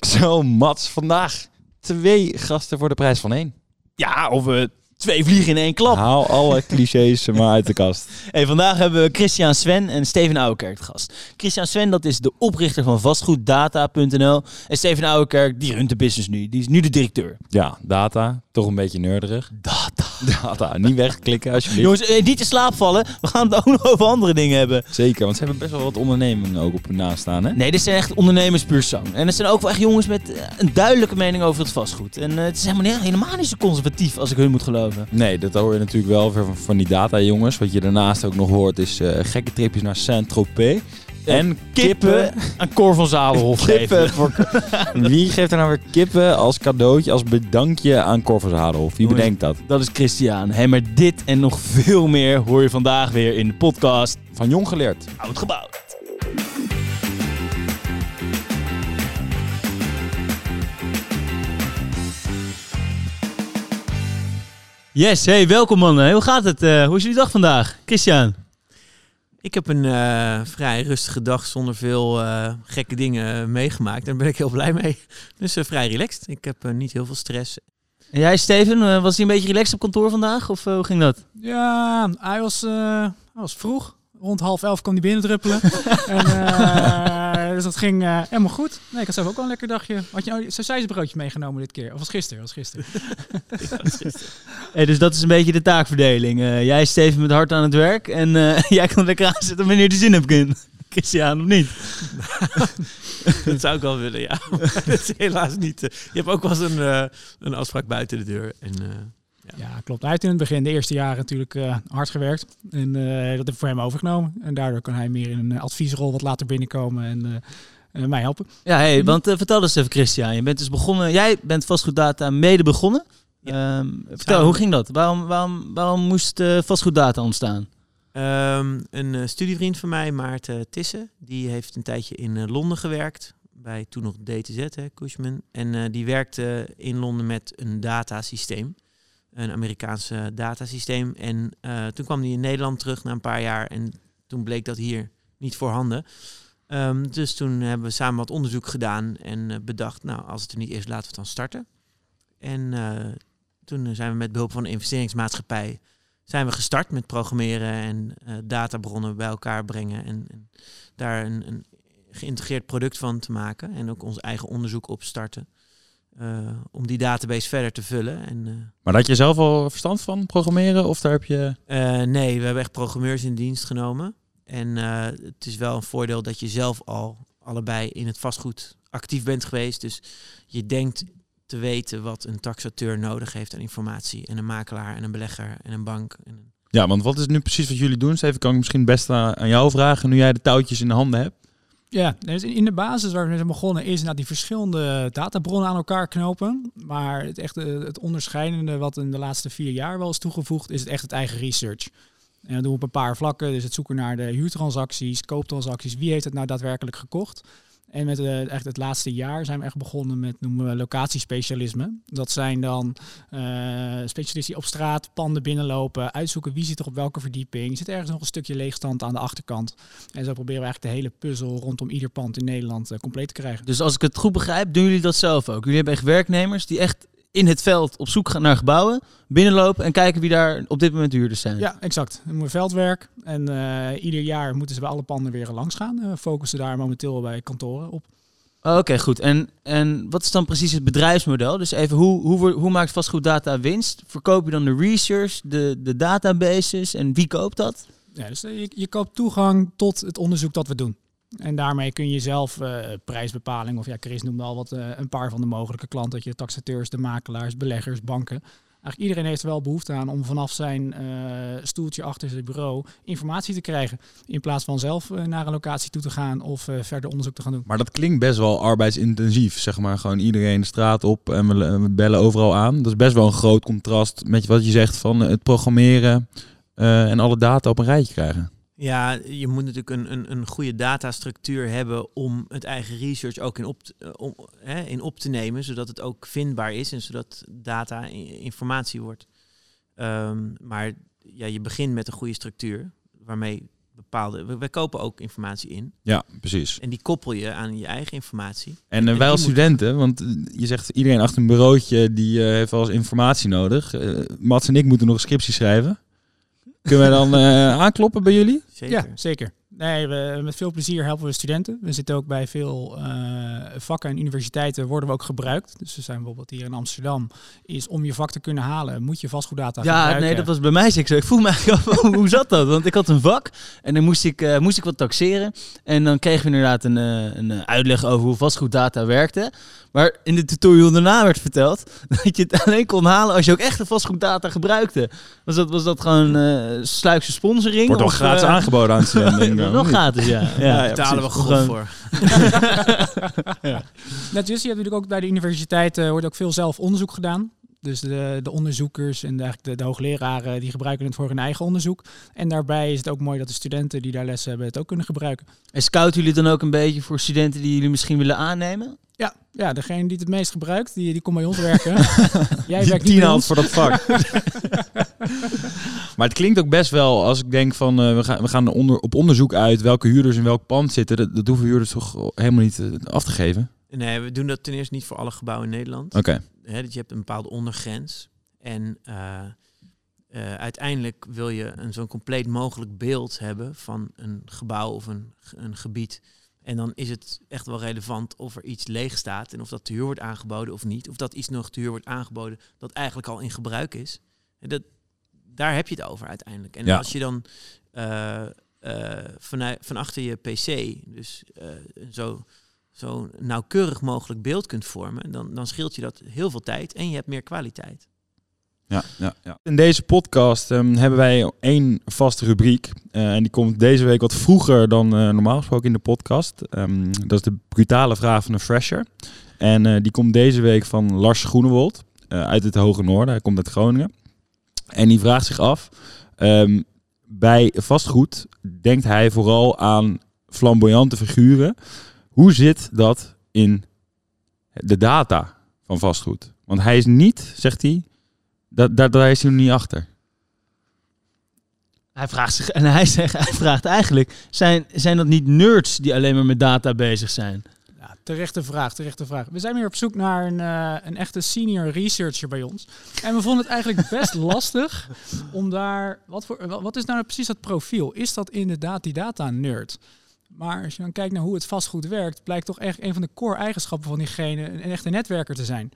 Zo, Mats, vandaag twee gasten voor de prijs van één. Ja, of we twee vliegen in één klap. Haal alle clichés maar uit de kast. Hey, vandaag hebben we Christian Sven en Steven Ouwekerk te gast. Christian Sven, dat is de oprichter van vastgoeddata.nl. En Steven Ouwekerk, die runt de business nu. Die is nu de directeur. Ja, data, toch een beetje nerderig. Data. Data, niet wegklikken alsjeblieft. Jongens, eh, niet in slaap vallen. We gaan het ook nog over andere dingen hebben. Zeker, want ze hebben best wel wat ondernemingen ook op hun naast staan, hè? Nee, dit zijn echt ondernemers puur zang. En het zijn ook wel echt jongens met eh, een duidelijke mening over het vastgoed. En eh, het is helemaal niet, helemaal niet zo conservatief als ik hun moet geloven. Nee, dat hoor je natuurlijk wel van, van die data-jongens. Wat je daarnaast ook nog hoort is gekke tripjes naar Saint-Tropez. En Kippen aan Cor van geven. Voor... Wie geeft er nou weer kippen als cadeautje, als bedankje aan Cor van? Wie bedenkt dat? Dat is Christian. Hey, maar dit en nog veel meer hoor je vandaag weer in de podcast Van jong geleerd. Oud Gebouwd. Yes, hey, welkom mannen. Hoe gaat het? Eh, hoe is jullie dag vandaag? Christian? Ik heb een eh, vrij rustige dag zonder veel eh, gekke dingen meegemaakt. Daar ben ik heel blij mee. Dus eh, vrij relaxed. Ik heb niet heel veel stress. En jij Steven, was hij een beetje relaxed op kantoor vandaag? Of hoe ging dat? Ja, hij was, eh, hij was vroeg. Rond half elf kwam hij binnen druppelen. en, eh, dus dat ging eh, helemaal goed. Nee, ik had zelf ook wel een lekker dagje. Had je oh, sausijsbroodje meegenomen dit keer? Of was gisteren? Was gisteren. Hey, dus dat is een beetje de taakverdeling. Eh, jij Steven met hard aan het werk en eh, jij kan lekker aanzetten wanneer je de zin hebt, kind. Christian, of niet? dat zou ik wel willen, ja. Dat is helaas niet. je hebt ook wel eens een, eh, een afspraak buiten de deur. En, Ja, klopt. Hij heeft in het begin, de eerste jaren natuurlijk eh, hard gewerkt. En eh, dat heb ik voor hem overgenomen. En daardoor kan hij meer in een eh, adviesrol wat later binnenkomen en mij helpen. Ja, hey, want vertel eens even Christian. Je bent dus begonnen, jij bent vastgoeddata mede begonnen. Ehm, vertel, Samen. hoe ging dat? Waarom, waarom, waarom moest eh, vastgoeddata ontstaan? Ehm, een eh, studievriend van mij, Maarten Tissen, die heeft een tijdje in Londen gewerkt. Bij toen nog DTZ, hè, Cushman. En eh, die werkte in Londen met een datasysteem. Een Amerikaanse datasysteem. En eh, toen kwam hij in Nederland terug na een paar jaar. En toen bleek dat hier niet voorhanden. Ehm, dus toen hebben we samen wat onderzoek gedaan. En eh, bedacht, nou, als het er niet is, laten we het dan starten. En eh, toen zijn we met behulp van een investeringsmaatschappij zijn we gestart met programmeren en databronnen bij elkaar brengen en, daar een, een geïntegreerd product van te maken en ook ons eigen onderzoek op starten om die database verder te vullen. En, eh, Maar had je zelf al verstand van programmeren? Of daar heb je... eh, nee, we hebben echt programmeurs in dienst genomen. En eh, het is wel een voordeel dat je zelf al allebei in het vastgoed actief bent geweest. Dus je denkt te weten wat een taxateur nodig heeft aan informatie. En een makelaar en een belegger en een bank. En een Ja, want wat is nu precies wat jullie doen? Steven, kan ik misschien best aan aan jou vragen, nu jij de touwtjes in de handen hebt? Ja, in de basis waar we zijn begonnen is inderdaad die verschillende databronnen aan elkaar knopen. Maar het, echte, het onderscheidende wat in de laatste vier jaar wel is toegevoegd, is het echt het eigen research. En dat doen we op een paar vlakken. Dus het zoeken naar de huurtransacties, kooptransacties. Wie heeft het nou daadwerkelijk gekocht? En met eh, echt het laatste jaar zijn we echt begonnen met noemen we locatiespecialisme. Dat zijn dan eh, specialisten die op straat panden binnenlopen, uitzoeken wie zit er op welke verdieping. Zit ergens nog een stukje leegstand aan de achterkant. En zo proberen we eigenlijk de hele puzzel rondom ieder pand in Nederland eh, compleet te krijgen. Dus als ik het goed begrijp, doen jullie dat zelf ook? Jullie hebben echt werknemers die echt in het veld op zoek gaan naar gebouwen, binnenlopen en kijken wie daar op dit moment huurders zijn. Ja, exact. Doen we veldwerk. En eh, ieder jaar moeten ze bij alle panden weer langs gaan. We focussen daar momenteel bij kantoren op. Oh, Oké, goed. En, en wat is dan precies het bedrijfsmodel? Dus even, hoe, hoe, hoe maakt vastgoeddata winst? Verkoop je dan de research, de, de databases en wie koopt dat? Ja, dus eh, je, je koopt toegang tot het onderzoek dat we doen. En daarmee kun je zelf eh, prijsbepaling, of ja, Chris noemde al wat, eh, een paar van de mogelijke klanten. Je taxateurs, de makelaars, beleggers, banken. Eigenlijk iedereen heeft er wel behoefte aan om vanaf zijn eh, stoeltje achter zijn bureau informatie te krijgen. In plaats van zelf naar een locatie toe te gaan of verder onderzoek te gaan doen. Maar dat klinkt best wel arbeidsintensief, zeg maar. Gewoon iedereen de straat op en we, bellen overal aan. Dat is best wel een groot contrast met wat je zegt van het programmeren en alle data op een rijtje krijgen. Ja, je moet natuurlijk een, een, een goede datastructuur hebben om het eigen research ook in op, te, eh, om, hè, in op te nemen, zodat het ook vindbaar is en zodat data informatie wordt. Ehm, maar ja, je begint met een goede structuur, waarmee bepaalde. We, wij kopen ook informatie in. Ja, precies. En die koppel je aan je eigen informatie. En eh, En wij als moet- studenten, want eh, je zegt iedereen achter een bureautje die heeft wel eens informatie nodig. Eh, Mats en ik moeten nog een scriptie schrijven. Kunnen wij dan eh, aankloppen bij jullie? Zeker. Ja, zeker. Nee, we, met veel plezier helpen we studenten. We zitten ook bij veel eh, vakken en universiteiten worden we ook gebruikt. Dus we zijn bijvoorbeeld hier in Amsterdam. Is om je vak te kunnen halen, moet je vastgoeddata Ja, gebruiken. nee, dat was bij mij zeker zo. Ik voel me eigenlijk af, hoe zat dat? Want ik had een vak en dan moest ik, eh, moest ik wat taxeren. En dan kregen we inderdaad een, eh, een uitleg over hoe vastgoeddata werkte. Maar in de tutorial daarna werd verteld dat je het alleen kon halen als je ook echt een vastgoeddata gebruikte. Was dat, was dat gewoon eh sluikse sponsoring? Wordt toch of, gratis aangeboden aan studenten? Wel of niet? gratis, ja. ja. Ja, ja, Betalen we Gewoon- voor. Net dus, je hebt natuurlijk ook bij de universiteit eh, wordt ook veel zelf onderzoek gedaan. Dus de, de onderzoekers en de, eigenlijk de, de hoogleraren die gebruiken het voor hun eigen onderzoek. En daarbij is het ook mooi dat de studenten die daar les hebben het ook kunnen gebruiken. En scouten jullie dan ook een beetje voor studenten die jullie misschien willen aannemen? Ja, ja degene die het het meest gebruikt, die, die komt bij ons werken. Jij Die werkt niet tien ons. voor dat vak. maar het klinkt ook best wel, als ik denk van eh, we gaan, we gaan onder, op onderzoek uit welke huurders in welk pand zitten. Dat, dat hoeven huurders toch helemaal niet eh, af te geven? Nee, we doen dat ten eerste niet voor alle gebouwen in Nederland. Oké. Hè, dat je hebt een bepaalde ondergrens. En eh, eh, uiteindelijk wil je een zo'n compleet mogelijk beeld hebben van een gebouw of een, een gebied. En dan is het echt wel relevant of er iets leeg staat en of dat te huur wordt aangeboden of niet. Of dat iets nog te huur wordt aangeboden dat eigenlijk al in gebruik is. En dat, daar heb je het over uiteindelijk. En Ja. als je dan eh, eh, vanuit, van achter je pc dus eh, zo, zo nauwkeurig mogelijk beeld kunt vormen, dan, dan scheelt je dat heel veel tijd en je hebt meer kwaliteit. Ja, ja, ja. In deze podcast ehm, hebben wij één vaste rubriek. eh, en die komt deze week wat vroeger dan eh, normaal gesproken in de podcast. Ehm, dat is de brutale vraag van een fresher. En eh, die komt deze week van Lars Groenewold eh, uit het Hoge Noorden. Hij komt uit Groningen. En die vraagt zich af. ehm, bij vastgoed denkt hij vooral aan flamboyante figuren. Hoe zit dat in de data van vastgoed? Want hij is niet, zegt hij, dat, daar, daar is hij nog niet achter. Hij vraagt zich, en hij, zegt, hij vraagt eigenlijk, zijn, zijn dat niet nerds die alleen maar met data bezig zijn? Ja, terechte vraag, terechte vraag. We zijn weer op zoek naar een, eh, een echte senior researcher bij ons. En we vonden het eigenlijk best lastig om daar... Wat, voor, wa- wat is nou precies dat profiel? Is dat inderdaad die data-nerd? Maar als je dan kijkt naar hoe het vastgoed werkt... blijkt toch echt een van de core-eigenschappen van diegene een, echte netwerker te zijn.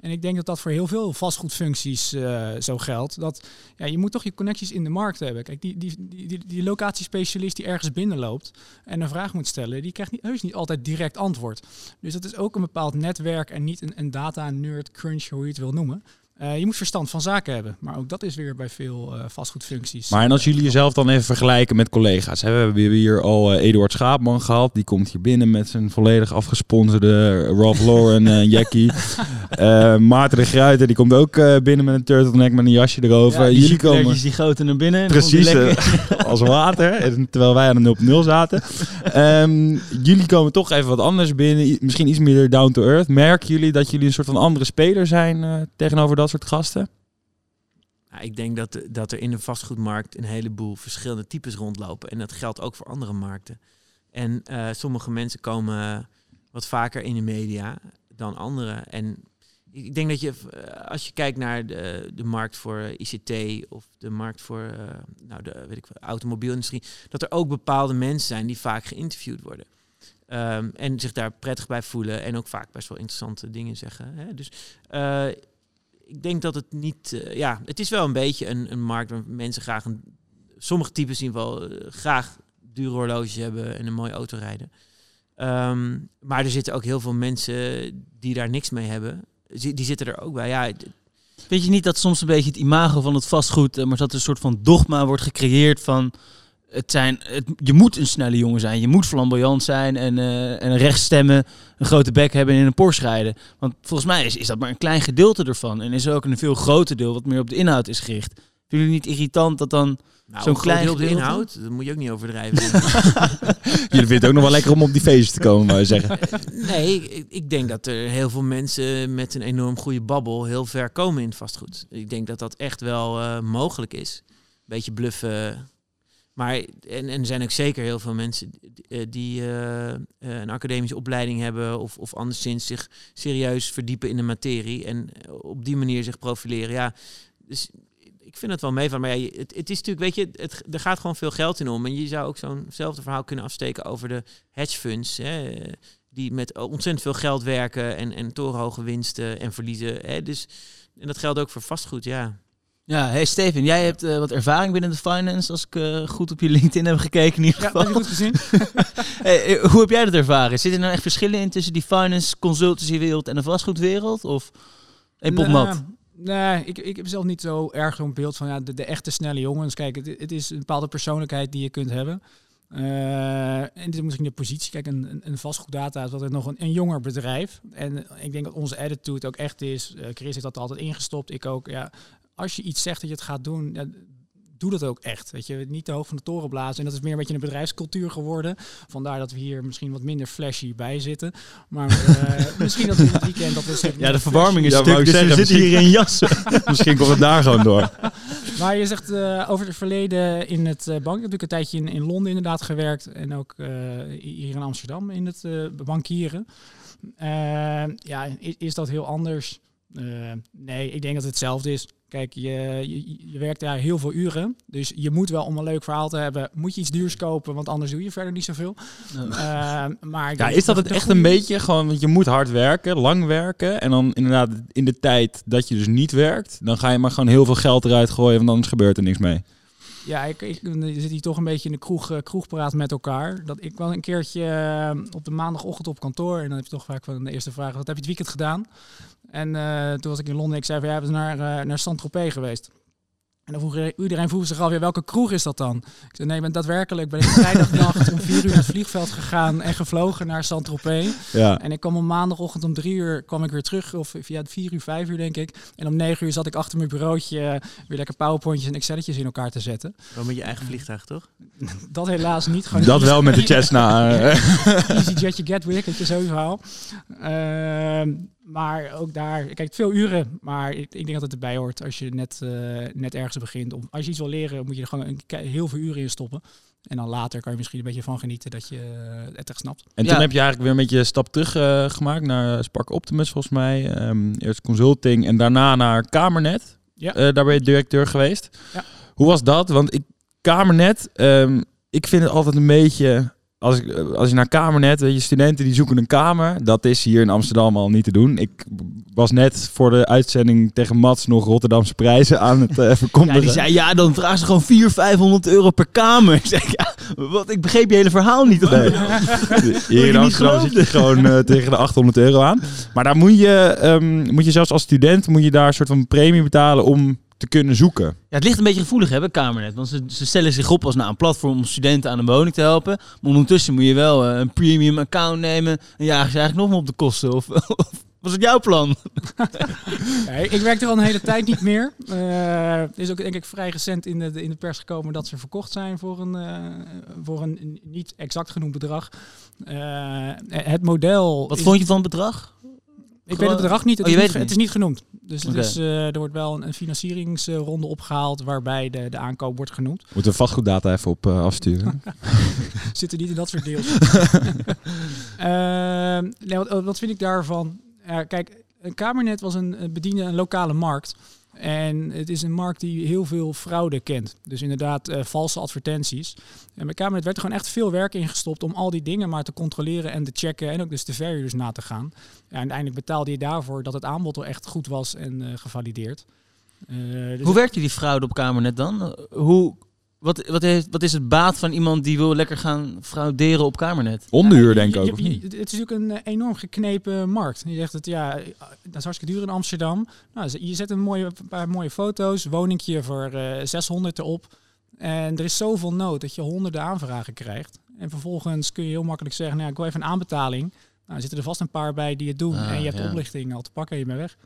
En ik denk dat dat voor heel veel vastgoedfuncties eh, zo geldt. Dat ja, je moet toch je connecties in de markt hebben. Kijk, die, die, die, die, locatiespecialist die ergens binnenloopt en een vraag moet stellen, die krijgt niet, heus niet altijd direct antwoord. Dus dat is ook een bepaald netwerk en niet een, een data-nerd crunch, hoe je het wil noemen. Eh, je moet verstand van zaken hebben, maar ook dat is weer bij veel eh, vastgoedfuncties. Maar en als jullie jezelf dan even vergelijken met collega's. Hè, we hebben hier al eh, Eduard Schaapman gehad. Die komt hier binnen met zijn volledig afgesponsorde Ralph Lauren en Jackie. Maarten de Gruiter, die komt ook binnen met een turtleneck met een jasje erover. Ja, jullie komen die goten naar binnen. precies lekker- als water. Terwijl wij aan de 0 0 zaten. Ehm, jullie komen toch even wat anders binnen. Misschien iets meer down to earth. Merken jullie dat jullie een soort van andere speler zijn tegenover dat soort gasten? Nou, ik denk dat, dat er in de vastgoedmarkt een heleboel verschillende types rondlopen. En dat geldt ook voor andere markten. En eh, sommige mensen komen wat vaker in de media dan anderen. En ik denk dat je, eh, als je kijkt naar de, de markt voor ICT of de markt voor eh, nou, de weet ik, automobielindustrie, dat er ook bepaalde mensen zijn die vaak geïnterviewd worden. Ehm, en zich daar prettig bij voelen en ook vaak best wel interessante dingen zeggen. Hè? Dus eh, ik denk dat het niet. eh, ja, het is wel een beetje een, een markt waar mensen graag een. Sommige types in ieder geval eh, graag dure horloges hebben en een mooie auto rijden. Ehm, maar er zitten ook heel veel mensen die daar niks mee hebben. Die, die zitten er ook bij. Ja, Weet je niet dat soms een beetje het imago van het vastgoed, eh, maar dat er een soort van dogma wordt gecreëerd van het zijn, het, je moet een snelle jongen zijn, je moet flamboyant zijn en, eh, en rechts stemmen, een grote bek hebben en in een Porsche rijden. Want volgens mij is, is dat maar een klein gedeelte ervan en is er ook een veel groter deel wat meer op de inhoud is gericht. Vinden jullie niet irritant dat dan nou, Zo'n klein deel de inhoud, dat moet je ook niet overdrijven. Jullie vinden het ook nog wel lekker om op die feesten te komen, je zeggen. nee, ik, ik denk dat er heel veel mensen met een enorm goede babbel heel ver komen in het vastgoed. Ik denk dat dat echt wel eh, mogelijk is. Beetje bluffen Maar en, en er zijn ook zeker heel veel mensen die, die uh, een academische opleiding hebben of, of anderszins zich serieus verdiepen in de materie en op die manier zich profileren. Ja, dus ik vind het wel mee van. Maar ja, het, het, is natuurlijk, weet je, het, er gaat gewoon veel geld in om. En je zou ook zo'nzelfde verhaal kunnen afsteken over de hedge funds. Hè, die met ontzettend veel geld werken en, en torenhoge winsten en verliezen. Hè, dus, en dat geldt ook voor vastgoed, ja. Ja, hey Steven, jij hebt uh, wat ervaring binnen de finance, als ik uh, goed op je LinkedIn heb gekeken in ieder geval. Ja, dat heb je goed gezien. hey, eh, hoe heb jij dat ervaren? Zitten er nou echt verschillen in tussen die finance consultancy wereld en de vastgoedwereld? Of een pot nat? Nee, ik, ik heb zelf niet zo erg zo'n beeld van ja, de, de echte snelle jongens. Kijk, het, het, is een bepaalde persoonlijkheid die je kunt hebben. Uh, en dit is misschien de positie. Kijk, een, een, een vastgoeddata is altijd nog een, een jonger bedrijf. En ik denk dat onze attitude ook echt is. Uh, Chris heeft dat altijd ingestopt. Ik ook. Ja, als je iets zegt dat je het gaat doen, ja, doe dat ook echt. Weet je, niet te hoog van de toren blazen. En dat is meer een beetje een bedrijfscultuur geworden. Vandaar dat we hier misschien wat minder flashy bij zitten. Maar uh, misschien dat in het weekend dat we Ja, de verwarming is ja, stuk, dus zeggen, we zitten hier in jassen. misschien komt het daar gewoon door. Maar je zegt uh, over het verleden in het uh, bank. Ik heb natuurlijk een tijdje in, in Londen inderdaad gewerkt. En ook hier in Amsterdam in het bankieren. ja, is, is dat heel anders? Nee, ik denk dat het hetzelfde is. Kijk, je, je, je, werkt daar heel veel uren. Dus je moet wel om een leuk verhaal te hebben, moet je iets duurs kopen, want anders doe je verder niet zoveel. Uh, maar ja, is dat het echt een beetje gewoon, want je moet hard werken, lang werken. En dan inderdaad in de tijd dat je dus niet werkt, dan ga je maar gewoon heel veel geld eruit gooien, want anders gebeurt er niks mee. Ja, ik, zit hier toch een beetje in de kroeg, uh, kroegpraat met elkaar. Dat ik wel een keertje uh, op de maandagochtend op kantoor. En dan heb je toch vaak van de eerste vraag: wat heb je het weekend gedaan? En uh, toen was ik in Londen. Ik zei van we zijn naar, naar Saint-Tropez geweest. En dan vroeg iedereen vroeg zich af, ja, welke kroeg is dat dan? Ik zei, nee, ik ben daadwerkelijk ben ik vrijdagnacht om vier uur naar het vliegveld gegaan en gevlogen naar Saint-Tropez. Ja. En ik kwam om maandagochtend om drie uur kwam ik weer terug, of via vier uur, vijf uur denk ik. En om negen uur zat ik achter mijn bureautje weer lekker powerpointjes en excelletjes in elkaar te zetten. Wel met je eigen vliegtuig, toch? dat helaas niet. Gewoon dat wel met de Cessna. Easy Jet Gatwick, dat je zo'n verhaal. Uh, maar ook daar, kijk, veel uren. Maar ik, ik denk dat het erbij hoort als je net, uh, net ergens begint. Of als je iets wil leren, moet je er gewoon een, heel veel uren in stoppen. En dan later kan je misschien een beetje van genieten dat je uh, het echt snapt. En toen heb je eigenlijk weer een beetje een stap terug uh, gemaakt naar Spark Optimus volgens mij. Um, eerst consulting en daarna naar Kamernet. Ja. daar ben je directeur geweest. Ja. Hoe was dat? Want ik, Kamernet, um, ik vind het altijd een beetje als, ik, als je naar Kamernet, weet je, studenten die zoeken een kamer. Dat is hier in Amsterdam al niet te doen. Ik was net voor de uitzending tegen Mats nog Rotterdamse prijzen aan het uh, verkondigen. Ja, die zei, ja, dan vragen ze gewoon 400, 500 euro per kamer. Ik zeg, ja, wat, ik begreep je hele verhaal niet. Nee. hier in Amsterdam zit je gewoon uh, tegen de 800 euro aan. Maar daar moet je, um, moet je zelfs als student, moet je daar een soort van premie betalen om te kunnen zoeken. Ja, het ligt een beetje gevoelig hebben, Kamernet. Want ze, ze stellen zich op als nou, een platform om studenten aan een woning te helpen. Maar ondertussen moet je wel uh, een premium account nemen. En jagen ze eigenlijk nog meer op de kosten. Of, of was het jouw plan? nee, ik werk er al een hele tijd niet meer. Uh, is ook denk ik vrij recent in de, in de pers gekomen dat ze verkocht zijn voor een, uh, voor een niet exact genoemd bedrag. Uh, het model. Wat vond je van het bedrag? Ik weet het bedrag niet. Het, oh, is, niet, het is niet genoemd. Dus het is, uh, er wordt wel een, financieringsronde opgehaald waarbij de, de aankoop wordt genoemd. Moeten we vastgoeddata even op uh, afsturen? Zitten niet in dat soort deals. uh, nee, wat, wat, vind ik daarvan? kijk, een kamernet was een bediende een lokale markt. En het is een markt die heel veel fraude kent. Dus inderdaad uh, valse advertenties. En bij Kamernet werd er gewoon echt veel werk ingestopt om al die dingen maar te controleren en te checken en ook dus de verhuurders na te gaan. Ja, en uiteindelijk betaalde je daarvoor dat het aanbod wel echt goed was en uh, gevalideerd. Uh, dus Hoe werkte die fraude op Kamernet dan? Hoe wat, wat, heeft, wat is het baat van iemand die wil lekker gaan frauderen op Kamernet? Onderhuur, denk ik ook. het is natuurlijk een eh, enorm geknepen markt. Je zegt het, ja, dat is hartstikke duur in Amsterdam. Nou, je zet een mooie, paar mooie foto's, woningje voor uh, eh, 600 erop. En er is zoveel nood dat je honderden aanvragen krijgt. En vervolgens kun je heel makkelijk zeggen, nou, ik wil even een aanbetaling. Nou, er zitten er vast een paar bij die het doen. Ah, en je hebt de oplichting al te pakken en je bent weg.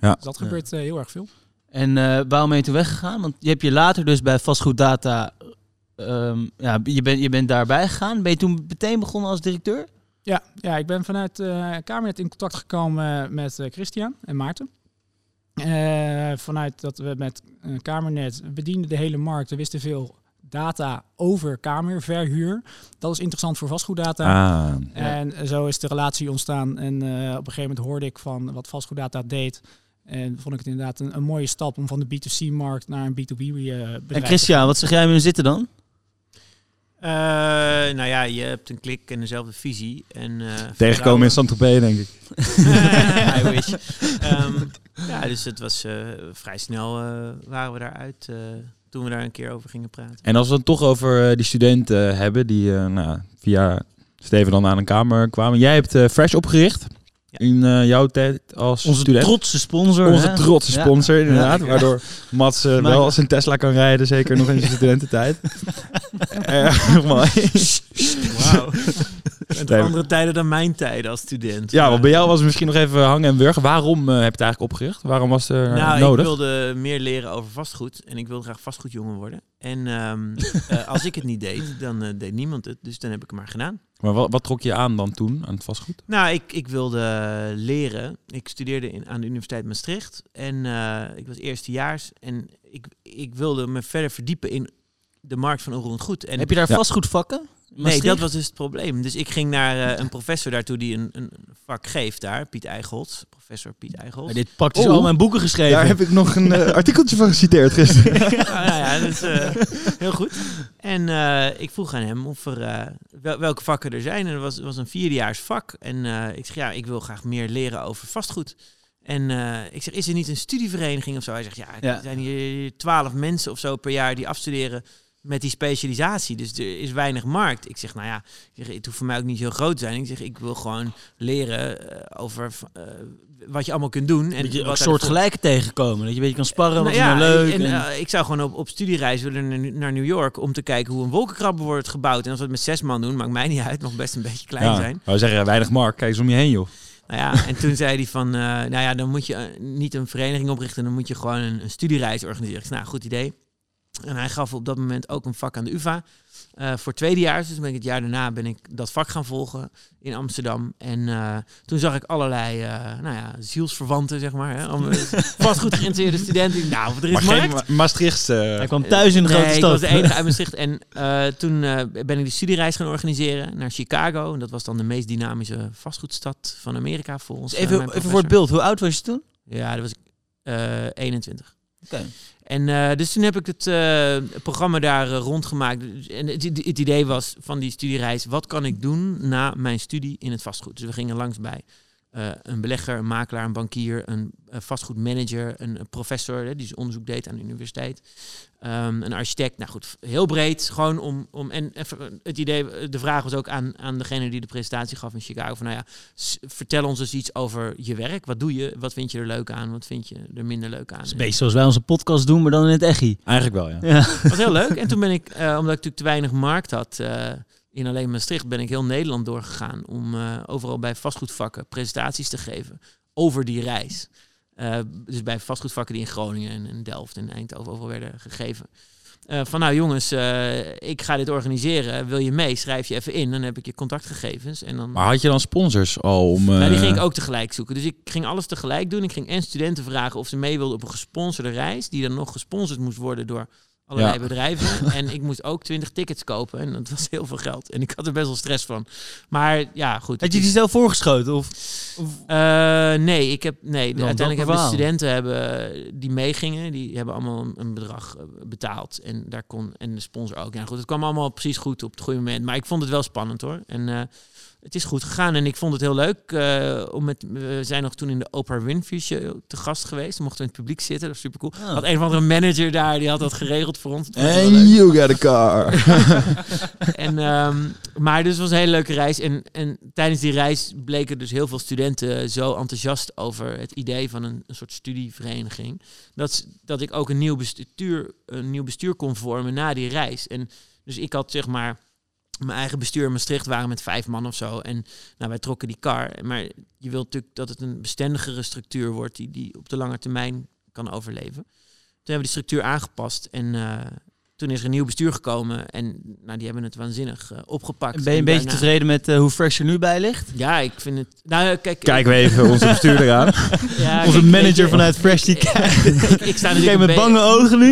Ja. Dus dat gebeurt uh, heel erg veel. En uh, waarom ben je toen weggegaan? Want je hebt je later dus bij Vastgoeddata, um, ja, je, bent je bent daarbij gegaan. Ben je toen meteen begonnen als directeur? Ja, ja ik ben vanuit uh, Kamernet in contact gekomen met uh, Christian en Maarten. vanuit dat we met Kamernet bedienden de hele markt. We wisten veel data over kamerverhuur. Dat is interessant voor vastgoeddata. Ah, En zo is de relatie ontstaan. En eh, op een gegeven moment hoorde ik van wat vastgoeddata deed. En vond ik het inderdaad een, een mooie stap om van de B2C-markt naar een B2B-bedrijf En Christian, wat zeg jij met zitten dan? Eh, nou ja, je hebt een klik en dezelfde visie. En, eh, tegenkomen in Saint-Tropez, denk ik. I wish. Ehm, ja, dus het was eh, vrij snel eh, waren we daaruit eh, toen we daar een keer over gingen praten. En als we het toch over eh, die studenten hebben die eh, nou, via Steven dan aan een kamer kwamen. Jij hebt eh, Fresh opgericht. In eh, jouw tijd als Onze student. trotse sponsor. Onze hè? trotse Ja. sponsor, inderdaad. Ja. Waardoor Mats eh, wel zijn Tesla kan rijden, zeker nog in zijn studententijd. Erg mooi. Wauw. Andere tijden dan mijn tijden als student. Ja, want bij jou was het misschien nog even hangen en wurgen. Waarom eh, heb je het eigenlijk opgericht? Waarom was het er Nou, nodig? ik wilde meer leren over vastgoed en ik wilde graag vastgoedjongen worden. En ehm, eh, als ik het niet deed, dan eh, deed niemand het. Dus dan heb ik het maar gedaan. Maar wat, wat trok je aan dan toen, aan het vastgoed? Nou, ik, ik wilde leren. Ik studeerde in, aan de Universiteit Maastricht en eh, ik was eerstejaars. En ik, ik wilde me verder verdiepen in de markt van onroerend goed. En Heb je daar Ja. Nee, dat was dus het probleem. Dus ik ging naar eh, een professor daartoe die een, een vak geeft daar, Piet Eichholz. Professor Piet Eichholz. Ja, dit pakt dus Oh. al mijn boeken geschreven. Daar heb ik nog een eh, artikeltje van geciteerd gisteren. nou, nou ja, dat is eh, heel goed. En eh, ik vroeg aan hem of er, wel- welke vakken er zijn. En het was, was een vierdejaars vak. En eh, ik zeg, ja, ik wil graag meer leren over vastgoed. En eh, ik zeg, is er niet een studievereniging of zo? Hij zegt, ja, Ja. er zijn hier twaalf mensen of zo per jaar die afstuderen met die specialisatie. Dus er is weinig markt. Ik zeg, nou ja, ik zeg, het hoeft voor mij ook niet heel groot te zijn. Ik zeg, ik wil gewoon leren eh, over eh, wat je allemaal kunt doen. En dat je wat een er soort voor- gelijke tegenkomen. Dat je een beetje kan sparren, wat nou is nou leuk. En, en- eh, ik zou gewoon op, op studiereis willen naar, naar New York om te kijken hoe een wolkenkrabber wordt gebouwd. En als we het met zes man doen, maakt mij niet uit, nog best een beetje klein ja, zijn. We zeggen weinig markt. Kijk eens om je heen, joh. Nou ja, en toen zei hij van, nou ja, dan moet je niet een vereniging oprichten, dan moet je gewoon een, een studiereis organiseren. Ik zei, nou, goed idee. En hij gaf op dat moment ook een vak aan de UvA eh, voor tweedejaars. Dus ben ik het jaar daarna ben ik dat vak gaan volgen in Amsterdam. En eh, toen zag ik allerlei, eh, nou ja, zielsverwanten, zeg maar. Hè, allemaal vastgoed geïnteresseerde studenten. Ik, Nou, er is Maar markt. geen Ma- Maastricht. Hij kwam thuis in de Nee, grote ik stad. was de enige uit Maastricht. En eh, toen eh, ben ik de studiereis gaan organiseren naar Chicago. En dat was dan de meest dynamische vastgoedstad van Amerika volgens Dus even, mijn even voor het beeld, hoe oud was je toen? Ja, dat was ik eh 21. Oké. En eh, dus toen heb ik het eh, programma daar eh, rondgemaakt. En het, het idee was van die studiereis, wat kan ik doen na mijn studie in het vastgoed? Dus we gingen langs bij eh, een belegger, een makelaar, een bankier, een, eh, vastgoedmanager, een, een professor hè, die dus onderzoek deed aan de universiteit, ehm, een architect. Nou goed, heel breed. Gewoon om, om en even, het idee, de vraag was ook aan, aan degene die de presentatie gaf in Chicago van, nou ja, vertel ons eens iets over je werk. Wat doe je? Wat vind je er leuk aan? Wat vind je er minder leuk aan? Dat is een beetje zoals wij onze podcast doen, maar dan in het echi. Eigenlijk wel, ja. Ja. Dat was heel leuk. En toen ben ik, eh, omdat ik natuurlijk te weinig markt had eh, in alleen Maastricht, ben ik heel Nederland doorgegaan om eh, overal bij vastgoedvakken presentaties te geven over die reis. Eh, dus bij vastgoedvakken die in Groningen en, en Delft en Eindhoven overal werden gegeven. Eh, van nou jongens, ik ga dit organiseren. Wil je mee? Schrijf je even in. Dan heb ik je contactgegevens. En dan Maar had je dan sponsors al om... nou, die ging ik ook tegelijk zoeken. Dus ik ging alles tegelijk doen. Ik ging en studenten vragen of ze mee wilden op een gesponsorde reis. Die dan nog gesponsord moest worden door allerlei Ja. bedrijven. En ik moest ook 20 tickets kopen. En dat was heel veel geld. En ik had er best wel stress van. Maar ja, goed. Had je die zelf voorgeschoten? Of, eh, nee, ik heb nee. Dan uiteindelijk hebben de studenten hebben, die meegingen, die hebben allemaal een, bedrag eh, betaald en daar kon en de sponsor ook. Ja, goed, het kwam allemaal precies goed op het goede moment, maar ik vond het wel spannend hoor. En eh, het is goed gegaan en ik vond het heel leuk. eh, om met, we zijn nog toen in de Oprah Winfrey Show te gast geweest. Dan mochten we in het publiek zitten. Dat was super cool. Oh. Had een of andere manager daar, die had dat geregeld voor ons. And you got a car. En, ehm, maar dus het was een hele leuke reis. En, en tijdens die reis bleken dus heel veel studenten zo enthousiast over het idee van een, een soort studievereniging. Dat, dat ik ook een nieuw bestuur, een nieuw bestuur kon vormen na die reis. En dus ik had zeg maar. Mijn eigen bestuur in Maastricht waren met vijf man of zo. En nou, wij trokken die kar. Maar je wilt natuurlijk dat het een bestendigere structuur wordt die, die op de lange termijn kan overleven. Toen hebben we die structuur aangepast. En eh, toen is er een nieuw bestuur gekomen en nou, die hebben het waanzinnig eh, opgepakt. Ben je een En beetje daarna- tevreden met eh, hoe fresh er nu bij ligt? Ja, ik vind het... Nou, kijk, Kijken we even onze bestuurder aan. ja, Onze kijk, manager vanuit Fresh die ik, kijkt. ik, ik sta Kijk natuurlijk met bange ogen nu.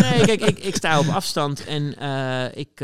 Nee, kijk, ik, ik sta op afstand en eh, ik,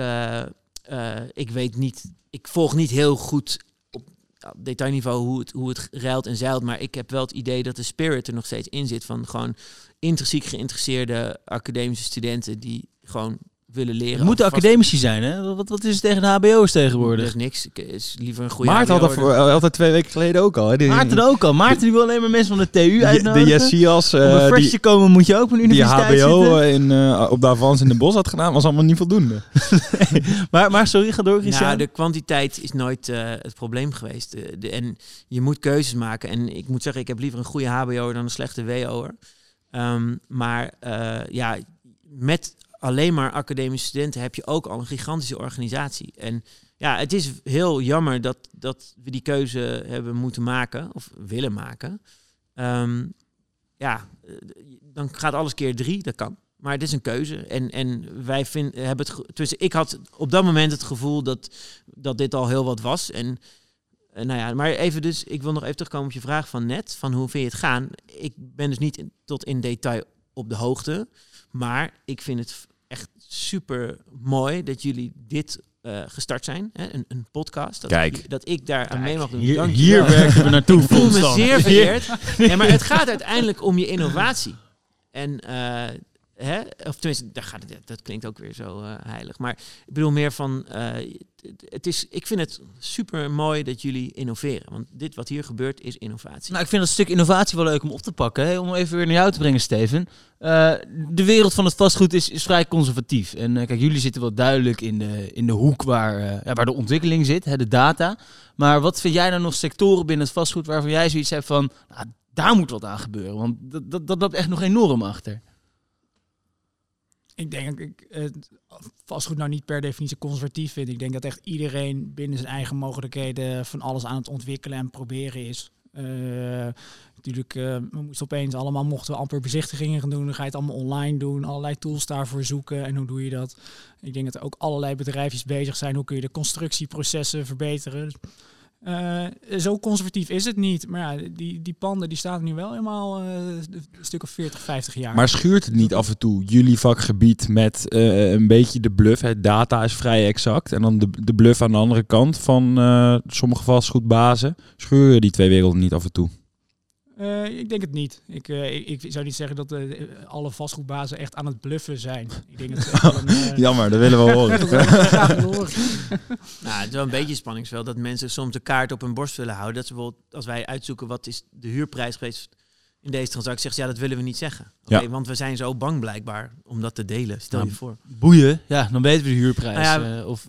eh, ik weet niet, ik volg niet heel goed op detailniveau hoe het, hoe het ruilt en zeilt, maar ik heb wel het idee dat de spirit er nog steeds in zit van gewoon intrinsiek geïnteresseerde academische studenten die gewoon willen leren. Het moeten academici zijn, hè? Wat, wat is het tegen de hbo's tegenwoordig? is niks. Ik is liever een goede Maarten had dat voor, altijd twee weken geleden ook al. Hè? Die, Maarten ook al. Maarten die wil alleen maar mensen van de TU uitnodigen. de Jessias, Om eh, een fresh die, te komen moet je ook op een die universiteit HBO zitten. in, eh, op de Avans in de Bos had gedaan, was allemaal niet voldoende. Maar, maar sorry, ga door Christian. Nou, de kwantiteit is nooit eh, het probleem geweest. De, de- en je moet keuzes maken. En ik moet zeggen, ik heb liever een goede HBO'er dan een slechte WO'er. Ehm, maar eh, ja, met alleen maar academische studenten heb je ook al een gigantische organisatie. En ja, het is heel jammer dat, dat we die keuze hebben moeten maken, of willen maken. Ehm, ja, eh, dan gaat alles keer drie, dat kan. Maar het is een keuze. En, en wij vind, hebben het. Tussen, ik had op dat moment het gevoel dat, dat dit al heel wat was. En eh, nou ja, maar even dus, ik wil nog even terugkomen op je vraag van net, van hoe vind je het gaan? Ik ben dus niet tot in detail op de hoogte, maar ik vind het echt super mooi dat jullie dit eh, gestart zijn, hè? Een, een podcast. Dat Kijk. Ik, dat ik daar aan mee mag doen. hier, hier werken we naartoe. Ik voel me zeer vereerd. Ja, maar het gaat uiteindelijk om je innovatie. En, eh, hè, of tenminste, gaat dat klinkt ook weer zo eh, heilig. Maar ik bedoel meer van, eh, het- is, ik vind het super mooi dat jullie innoveren. Want dit wat hier gebeurt is innovatie. Nou, ik vind dat stuk innovatie wel leuk om op te pakken. Hè? Om even weer naar jou te brengen, Steven. Eh, de wereld van het vastgoed is, is vrij conservatief. En kijk, jullie zitten wel duidelijk in de, in de hoek waar, ja, waar de ontwikkeling zit, hè, de data. Maar wat vind jij nou nog sectoren binnen het vastgoed waarvan jij zoiets hebt van, nou, daar moet wat aan gebeuren? Want dat, dat, dat loopt echt nog enorm achter. Ik denk ik het vastgoed nou niet per definitie conservatief vind. Ik denk dat echt iedereen binnen zijn eigen mogelijkheden van alles aan het ontwikkelen en proberen is. Eh, natuurlijk, eh, we moesten opeens allemaal, mochten we amper bezichtigingen gaan doen. Dan ga je het allemaal online doen, allerlei tools daarvoor zoeken. En hoe doe je dat? Ik denk dat er ook allerlei bedrijfjes bezig zijn. Hoe kun je de constructieprocessen verbeteren? Dus, eh, zo conservatief is het niet. Maar ja, die, die panden die staan nu wel helemaal eh, een stuk of 40, 50 jaar. Maar schuurt het niet af en toe jullie vakgebied met eh, een beetje de bluff? Data is vrij exact. En dan de, de bluff aan de andere kant van sommige vastgoedbazen. Schuren die twee werelden niet af en toe? Eh, ik denk het niet. Ik, eh, ik, ik zou niet zeggen dat eh, alle vastgoedbazen echt aan het bluffen zijn. Ik denk dat een, Jammer, dat willen we horen. dat we graag willen horen. Nou, het is wel een beetje spanningsveld dat mensen soms de kaart op hun borst willen houden. Dat ze bijvoorbeeld, als wij uitzoeken wat is de huurprijs geweest in deze transactie, zeggen ze ja, dat willen we niet zeggen. Ja. Want we zijn zo bang blijkbaar om dat te delen. Stel Nou, je voor. Boeien, ja, dan weten we de huurprijs. Nou ja, eh, of,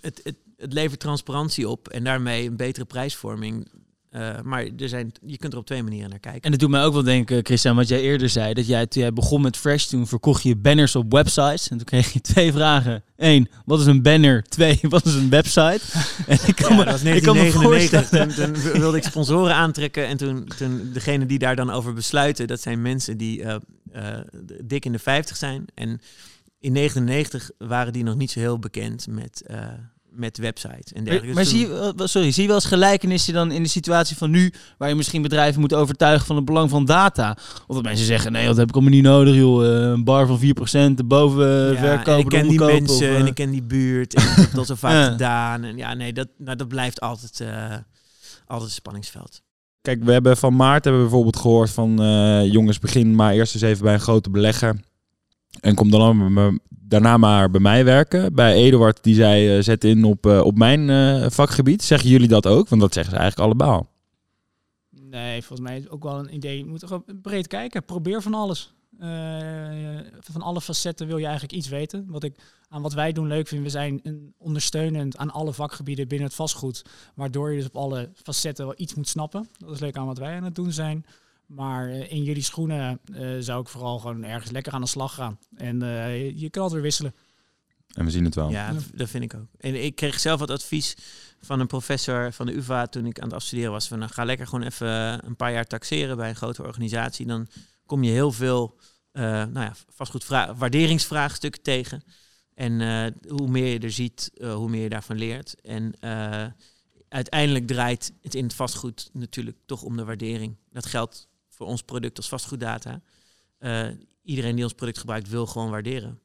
Het, het, het levert transparantie op en daarmee een betere prijsvorming. Eh, maar er zijn, je kunt er op twee manieren naar kijken. En het doet mij ook wel denken, Christian, wat jij eerder zei. Dat jij toen jij begon met Fresh, toen verkocht je banners op websites. En toen kreeg je twee vragen. Eén, wat is een banner? Twee, wat is een website? En ik kan Ja, me, dat was ik kan me 1999. voorstellen... Toen, toen wilde ik sponsoren aantrekken. En toen, toen degene die daar dan over besluiten, dat zijn mensen die eh, eh, dik in de 50 zijn. En in 99 waren die nog niet zo heel bekend met, met websites en dergelijke. Maar, maar Dus zie, toen- je, wel- sorry, zie je wel eens gelijkenissen dan in de situatie van nu, waar je misschien bedrijven moet overtuigen van het belang van data? Of dat mensen zeggen, nee, dat heb ik allemaal niet nodig, joh. Eh, Een bar van 4% erboven eh, Ja, verkopen, en ik ken die mensen of, eh, en ik ken die buurt en ik heb dat zo vaak Ja. gedaan. En ja, nee, dat, nou, dat blijft altijd, eh, altijd een spanningsveld. Kijk, we hebben van Maart hebben we bijvoorbeeld gehoord van eh, jongens, begin maar eerst eens even bij een grote belegger. En kom dan daarna maar bij mij werken. Bij Eduard, die zei, eh, zet in op, eh, op mijn eh, vakgebied. Zeggen jullie dat ook? Want dat zeggen ze eigenlijk allebei al. Nee, volgens mij is ook wel een idee. Je moet gewoon breed kijken. Probeer van alles. Van alle facetten wil je eigenlijk iets weten. Wat ik aan wat wij doen leuk vind, we zijn een ondersteunend aan alle vakgebieden binnen het vastgoed. Waardoor je dus op alle facetten wel iets moet snappen. Dat is leuk aan wat wij aan het doen zijn. Maar eh, in jullie schoenen eh, zou ik vooral gewoon ergens lekker aan de slag gaan. En eh, je, je kan altijd weer wisselen. En we zien het wel. Ja, dat vind ik ook. En ik kreeg zelf wat advies van een professor van de UvA toen ik aan het afstuderen was. Van, nou, ga lekker gewoon even een paar jaar taxeren bij een grote organisatie. Dan kom je heel veel eh, nou ja, vastgoed waarderingsvraagstukken tegen. En eh, hoe meer je er ziet, eh, hoe meer je daarvan leert. En eh, uiteindelijk draait het in het vastgoed natuurlijk toch om de waardering. Dat geldt voor ons product als vastgoeddata. Eh, iedereen die ons product gebruikt wil gewoon waarderen.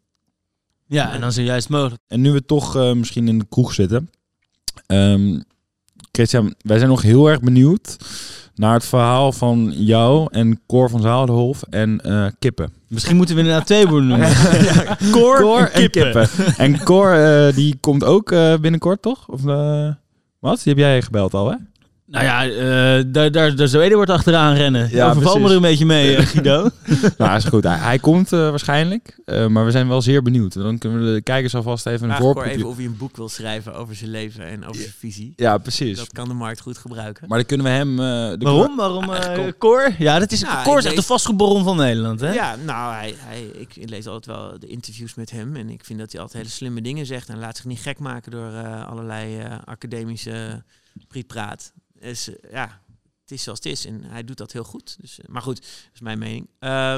Ja, en dan is het juist mogelijk. En nu we toch eh, misschien in de kroeg zitten. Ehm, Christian, wij zijn nog heel erg benieuwd naar het verhaal van jou en Cor van Zaaldenhof en eh, kippen. Misschien moeten we inderdaad twee boeren noemen. Cor, Cor en en kippen. En Cor, die komt ook eh, binnenkort, toch? Of, eh, wat? Die heb jij gebeld al, hè? Nou ja, eh, daar, daar, daar zou Eduard achteraan rennen. Ja, Overval me er een beetje mee, eh, Guido. nou, is goed. Hij, hij komt eh, waarschijnlijk. eh, maar we zijn wel zeer benieuwd. Dan kunnen we de kijkers alvast even een voorproefje... even of hij een boek wil schrijven over zijn leven en over zijn visie. Ja, precies. Dat kan de markt goed gebruiken. Maar dan kunnen we hem... eh, de- Waarom? Waarom Ja, eh, eigenlijk Cor? Ja, dat is, Nou, Cor is echt de vastgoedbaron van Nederland, hè? Ja, nou, hij, hij, ik lees altijd wel de interviews met hem. En ik vind dat hij altijd hele slimme dingen zegt. En laat zich niet gek maken door eh, allerlei eh, academische prietpraat. Dus eh, ja, het is zoals het is. En hij doet dat heel goed. Dus, eh, maar goed, dat is mijn mening. Eh,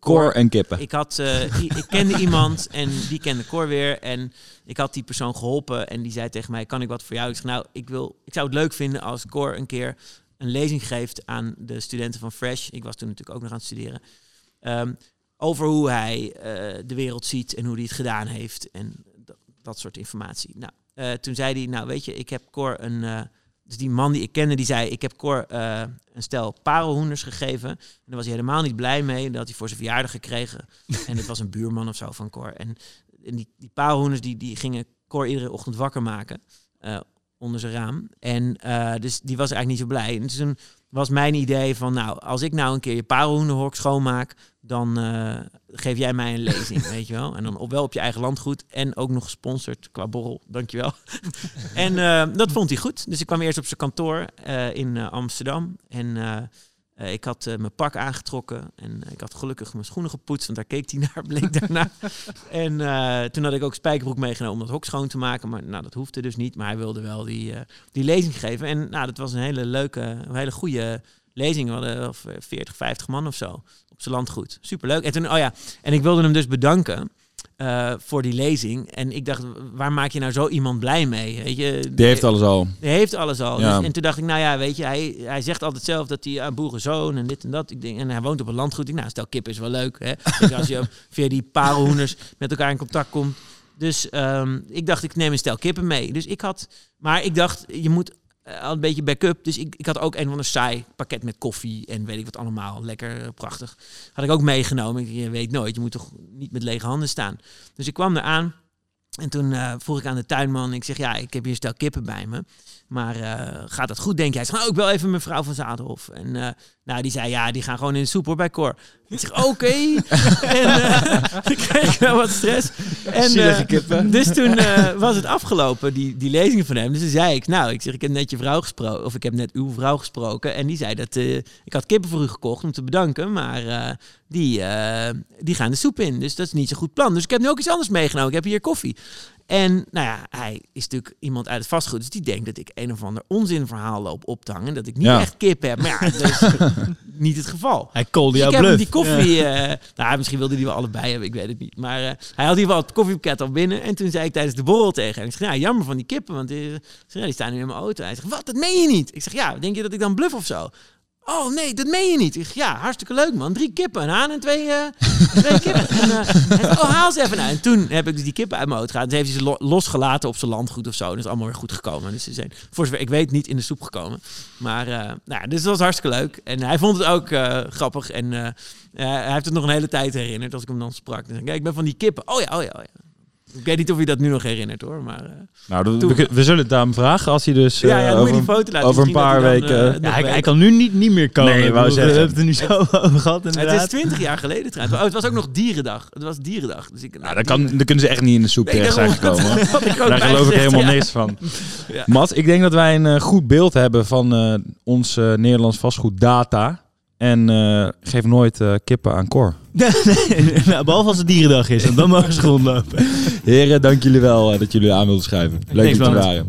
Cor en kippen. ik, had, eh, ik kende iemand en die kende Cor weer. En ik had die persoon geholpen en die zei tegen mij, kan ik wat voor jou? Ik zeg, nou, ik, wil, ik zou het leuk vinden als Cor een keer een lezing geeft aan de studenten van Fresh. Ik was toen natuurlijk ook nog aan het studeren. Ehm, over hoe hij de wereld ziet en hoe hij het gedaan heeft. En dat, soort informatie. Nou, toen zei hij, nou weet je, ik heb Cor een... dus die man die ik kende, die zei, ik heb Cor eh, een stel parelhoenders gegeven. En daar was hij helemaal niet blij mee. Dat had hij voor zijn verjaardag gekregen. en het was een buurman of zo van Cor. En, en die, die parelhoenders die, die gingen Cor iedere ochtend wakker maken. eh, onder zijn raam. En eh, dus die was eigenlijk niet zo blij. En toen was mijn idee van, nou, als ik nou een keer je parelhoenderhok schoonmaak, dan eh, geef jij mij een lezing, weet je wel. En dan op, wel op je eigen landgoed en ook nog gesponsord qua borrel, dankjewel. en eh, dat vond hij goed. Dus ik kwam eerst op zijn kantoor in Amsterdam. En eh, eh, ik had eh, mijn pak aangetrokken en ik had gelukkig mijn schoenen gepoetst, want daar keek hij naar, bleek daarna. en eh, toen had ik ook spijkerbroek meegenomen om dat hok schoon te maken, maar nou, dat hoefde dus niet. Maar hij wilde wel die, eh, die lezing geven. En nou, dat was een hele leuke, een hele goede lezing. We hadden of, eh, 40, 50 man of zo op zijn landgoed. Superleuk. En toen, oh ja, en ik wilde hem dus bedanken. Eh, voor die lezing. En ik dacht, waar maak je nou zo iemand blij mee? Weet je, Die heeft alles al. hij heeft alles al. Ja. Dus, en toen dacht ik, nou ja, weet je, hij, hij zegt altijd zelf dat hij aan boerenzoon en dit en dat. Ik denk, en hij woont op een landgoed. Ik nou, stel kip is wel leuk. Hè? Dus als je via die parelhoenders met elkaar in contact komt. Dus ehm, ik dacht, ik neem een stel kippen mee. Dus ik had, maar ik dacht, je moet eh, al een beetje backup. Dus ik, ik had ook een van een saai pakket met koffie en weet ik wat allemaal. Lekker, eh, prachtig. Had ik ook meegenomen. Je weet nooit, je moet toch niet met lege handen staan. Dus ik kwam eraan. En toen eh, vroeg ik aan de tuinman, ik zeg, ja, ik heb hier stel kippen bij me. Maar eh, gaat dat goed, denk jij? Hij zegt, nou, ik bel even mevrouw van Zadelhof. En eh, nou, die zei, ja, die gaan gewoon in de soep hoor, bij Cor. Ik zeg, oké. en uh, ik kreeg wel wat stress. En, eh. Dus toen eh, was het afgelopen, die, die lezing van hem. Dus toen zei ik, nou, ik zeg, ik heb net je vrouw gesproken. Of ik heb net uw vrouw gesproken. En die zei dat, eh, ik had kippen voor u gekocht om te bedanken. Maar eh, die, eh, die gaan de soep in. Dus dat is niet zo'n goed plan. Dus ik heb nu ook iets anders meegenomen. Ik heb hier koffie. En nou ja, hij is natuurlijk iemand uit het vastgoed. Dus die denkt dat ik een of ander onzinverhaal loop op te hangen. Dat ik niet Ja. echt kip heb. Maar ja, dat is niet het geval. Hij kolde Dus jou ik heb bluff. die koffie... eh, nou, misschien wilde hij wel allebei hebben, ik weet het niet. Maar eh, hij had in ieder geval het koffiepakket al binnen. En toen zei ik tijdens de borrel tegen hem... Ik zeg, ja, jammer van die kippen, want die, ja, die staan nu in mijn auto. Hij zegt, wat, dat meen je niet? Ik zeg, ja, denk je dat ik dan bluff of zo? Oh nee, dat meen je niet. Ja, hartstikke leuk man. Drie kippen, een haan en twee, eh, kippen. En, zegt, oh, haal ze even. Nou, en toen heb ik dus die kippen uit mijn auto gehaald. Dus heeft hij ze lo- losgelaten op zijn landgoed of zo. En dat is allemaal weer goed gekomen. Dus ze zijn, voor zover ik weet, niet in de soep gekomen. Maar, eh, nou, dus dat was hartstikke leuk. En hij vond het ook grappig. En hij heeft het nog een hele tijd herinnerd als ik hem dan sprak. Zei ik, kijk, ik ben van die kippen. Oh ja, oh ja, oh ja. Ik weet niet of hij dat nu nog herinnert hoor. Maar, eh, Nou, dat- we, we zullen het aan hem vragen als hij dus ja, eh, ja, dan moet je over, die foto laten. over een paar dat hij dan, weken- eh, Ja, hij, kan nu niet, niet meer komen. Nee, we zeggen. hebben het er nu zo over gehad Het inderdaad. is 20 jaar geleden trouwens. Oh, het was ook nog dierendag. Het was dierendag. Dus ik, Nou, dan, kan, dan kunnen ze echt niet in de soep Nee, terecht zijn gekomen. Daar geloof ik helemaal ja. niks van. Ja. Mats, ik denk dat wij een eh, goed beeld hebben van eh, ons eh, Nederlands vastgoed data. En eh, geef nooit eh, kippen aan Cor. Nou, behalve als het dierendag is, want dan mogen ze rondlopen. Heren, dank jullie wel eh, dat jullie aan wilden schrijven. Leuk Thanks, dat je er man. waren.